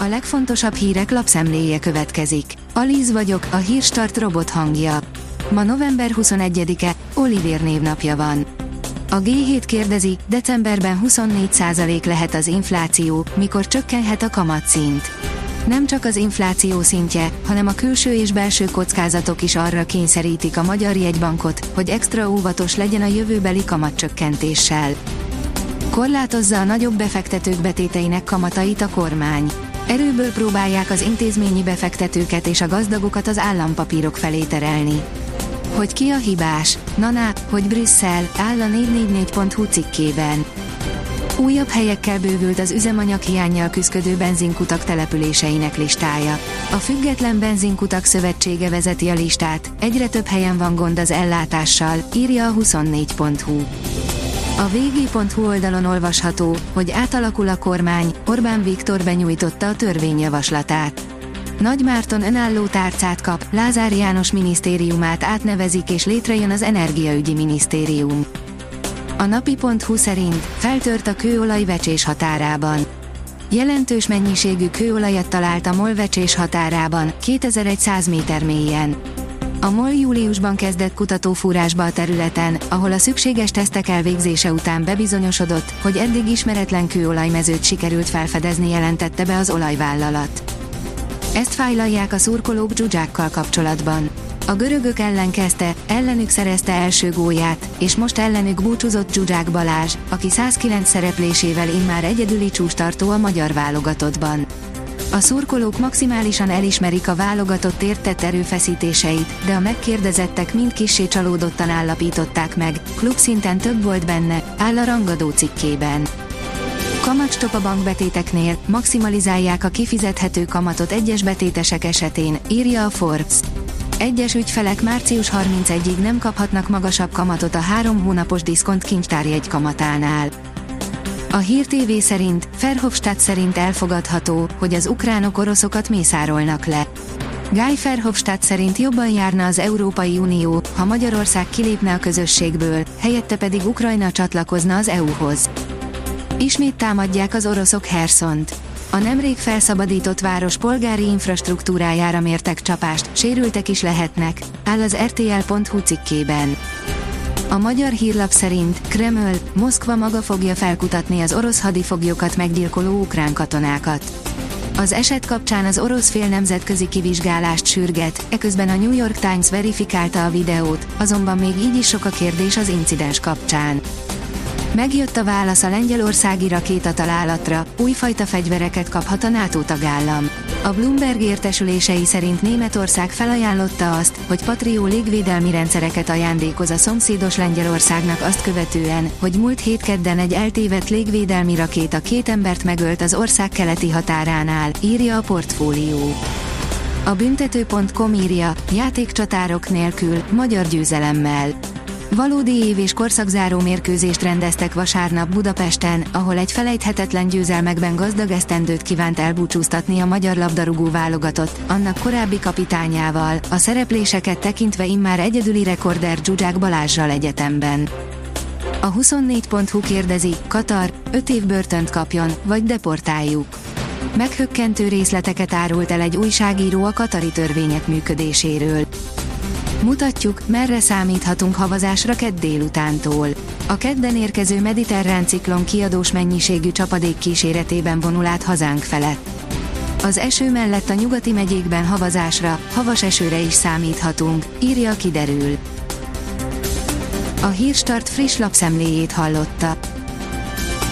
A legfontosabb hírek lapszemléje következik. Alíz vagyok, a hírstart robot hangja. Ma november 21-e, Olivér névnapja van. A G7 kérdezi, decemberben 24% lehet az infláció, mikor csökkenhet a kamatszint. Nem csak az infláció szintje, hanem a külső és belső kockázatok is arra kényszerítik a magyar jegybankot, hogy extra óvatos legyen a jövőbeli kamatcsökkentéssel. Korlátozza a nagyobb befektetők betéteinek kamatait a kormány. Erőből próbálják az intézményi befektetőket és a gazdagokat az állampapírok felé terelni. Hogy ki a hibás? Naná, hogy Brüsszel, áll a 444.hu cikkében. Újabb helyekkel bővült az üzemanyag hiányjal küzdő benzinkutak településeinek listája. A Független Benzinkutak Szövetsége vezeti a listát, egyre több helyen van gond az ellátással, írja a 24.hu. A vg.hu oldalon olvasható, hogy átalakul a kormány, Orbán Viktor benyújtotta a törvényjavaslatát. Nagy Márton önálló tárcát kap, Lázár János minisztériumát átnevezik és létrejön az Energiaügyi Minisztérium. A napi.hu szerint feltört a kőolaj vecsés határában. Jelentős mennyiségű kőolajat talált a MOL vecsés határában, 2100 méter mélyen. A MOL júliusban kezdett kutatófúrásba a területen, ahol a szükséges tesztek elvégzése után bebizonyosodott, hogy eddig ismeretlen kőolajmezőt sikerült felfedezni jelentette be az olajvállalat. Ezt fájlalják a szurkolók dzsuzsákkal kapcsolatban. A görögök ellen kezdte, ellenük szerezte első gólját, és most ellenük búcsúzott Zsuzsák Balázs, aki 109 szereplésével immár egyedüli csústartó a magyar válogatottban. A szurkolók maximálisan elismerik a válogatott értett erőfeszítéseit, de a megkérdezettek mind kissé csalódottan állapították meg, klubszinten több volt benne, áll a rangadó cikkében. Kamatstop a bankbetéteknél, maximalizálják a kifizethető kamatot egyes betétesek esetén, írja a Forbes. Egyes ügyfelek március 31-ig nem kaphatnak magasabb kamatot a három hónapos diszkont kincstárjegy kamatánál. A Hír TV szerint, Ferhofstadt szerint elfogadható, hogy az ukránok oroszokat mészárolnak le. Guy Verhofstadt szerint jobban járna az Európai Unió, ha Magyarország kilépne a közösségből, helyette pedig Ukrajna csatlakozna az EU-hoz. Ismét támadják az oroszok Herszont. A nemrég felszabadított város polgári infrastruktúrájára mértek csapást, sérültek is lehetnek, áll az RTL.hu cikkében. A magyar hírlap szerint Kreml, Moszkva maga fogja felkutatni az orosz hadifoglyokat meggyilkoló ukrán katonákat. Az eset kapcsán az orosz fél nemzetközi kivizsgálást sürget, eközben a New York Times verifikálta a videót, azonban még így is sok a kérdés az incidens kapcsán. Megjött a válasz a lengyelországi rakétatalálatra, újfajta fegyvereket kaphat a NATO tagállam. A Bloomberg értesülései szerint Németország felajánlotta azt, hogy Patrió légvédelmi rendszereket ajándékoz a szomszédos Lengyelországnak azt követően, hogy múlt hét kedden egy eltévedt légvédelmi rakéta két embert megölt az ország keleti határánál, írja a portfólió. A büntető.com írja, játékcsatárok nélkül, magyar győzelemmel. Valódi év és korszakzáró mérkőzést rendeztek vasárnap Budapesten, ahol egy felejthetetlen győzelmekben gazdag esztendőt kívánt elbúcsúztatni a magyar labdarúgó válogatott, annak korábbi kapitányával, a szerepléseket tekintve immár egyedüli rekorder Zsuzsák Balázsral egyetemben. A 24.hu kérdezi, Katar, 5 év börtönt kapjon, vagy deportáljuk. Meghökkentő részleteket árult el egy újságíró a katari törvények működéséről. Mutatjuk, merre számíthatunk havazásra kedd délutántól. A kedden érkező mediterrán ciklon kiadós mennyiségű csapadék kíséretében vonul át hazánk felett. Az eső mellett a nyugati megyékben havazásra, havas esőre is számíthatunk, írja kiderül. A Hírstart friss lapszemléjét hallotta.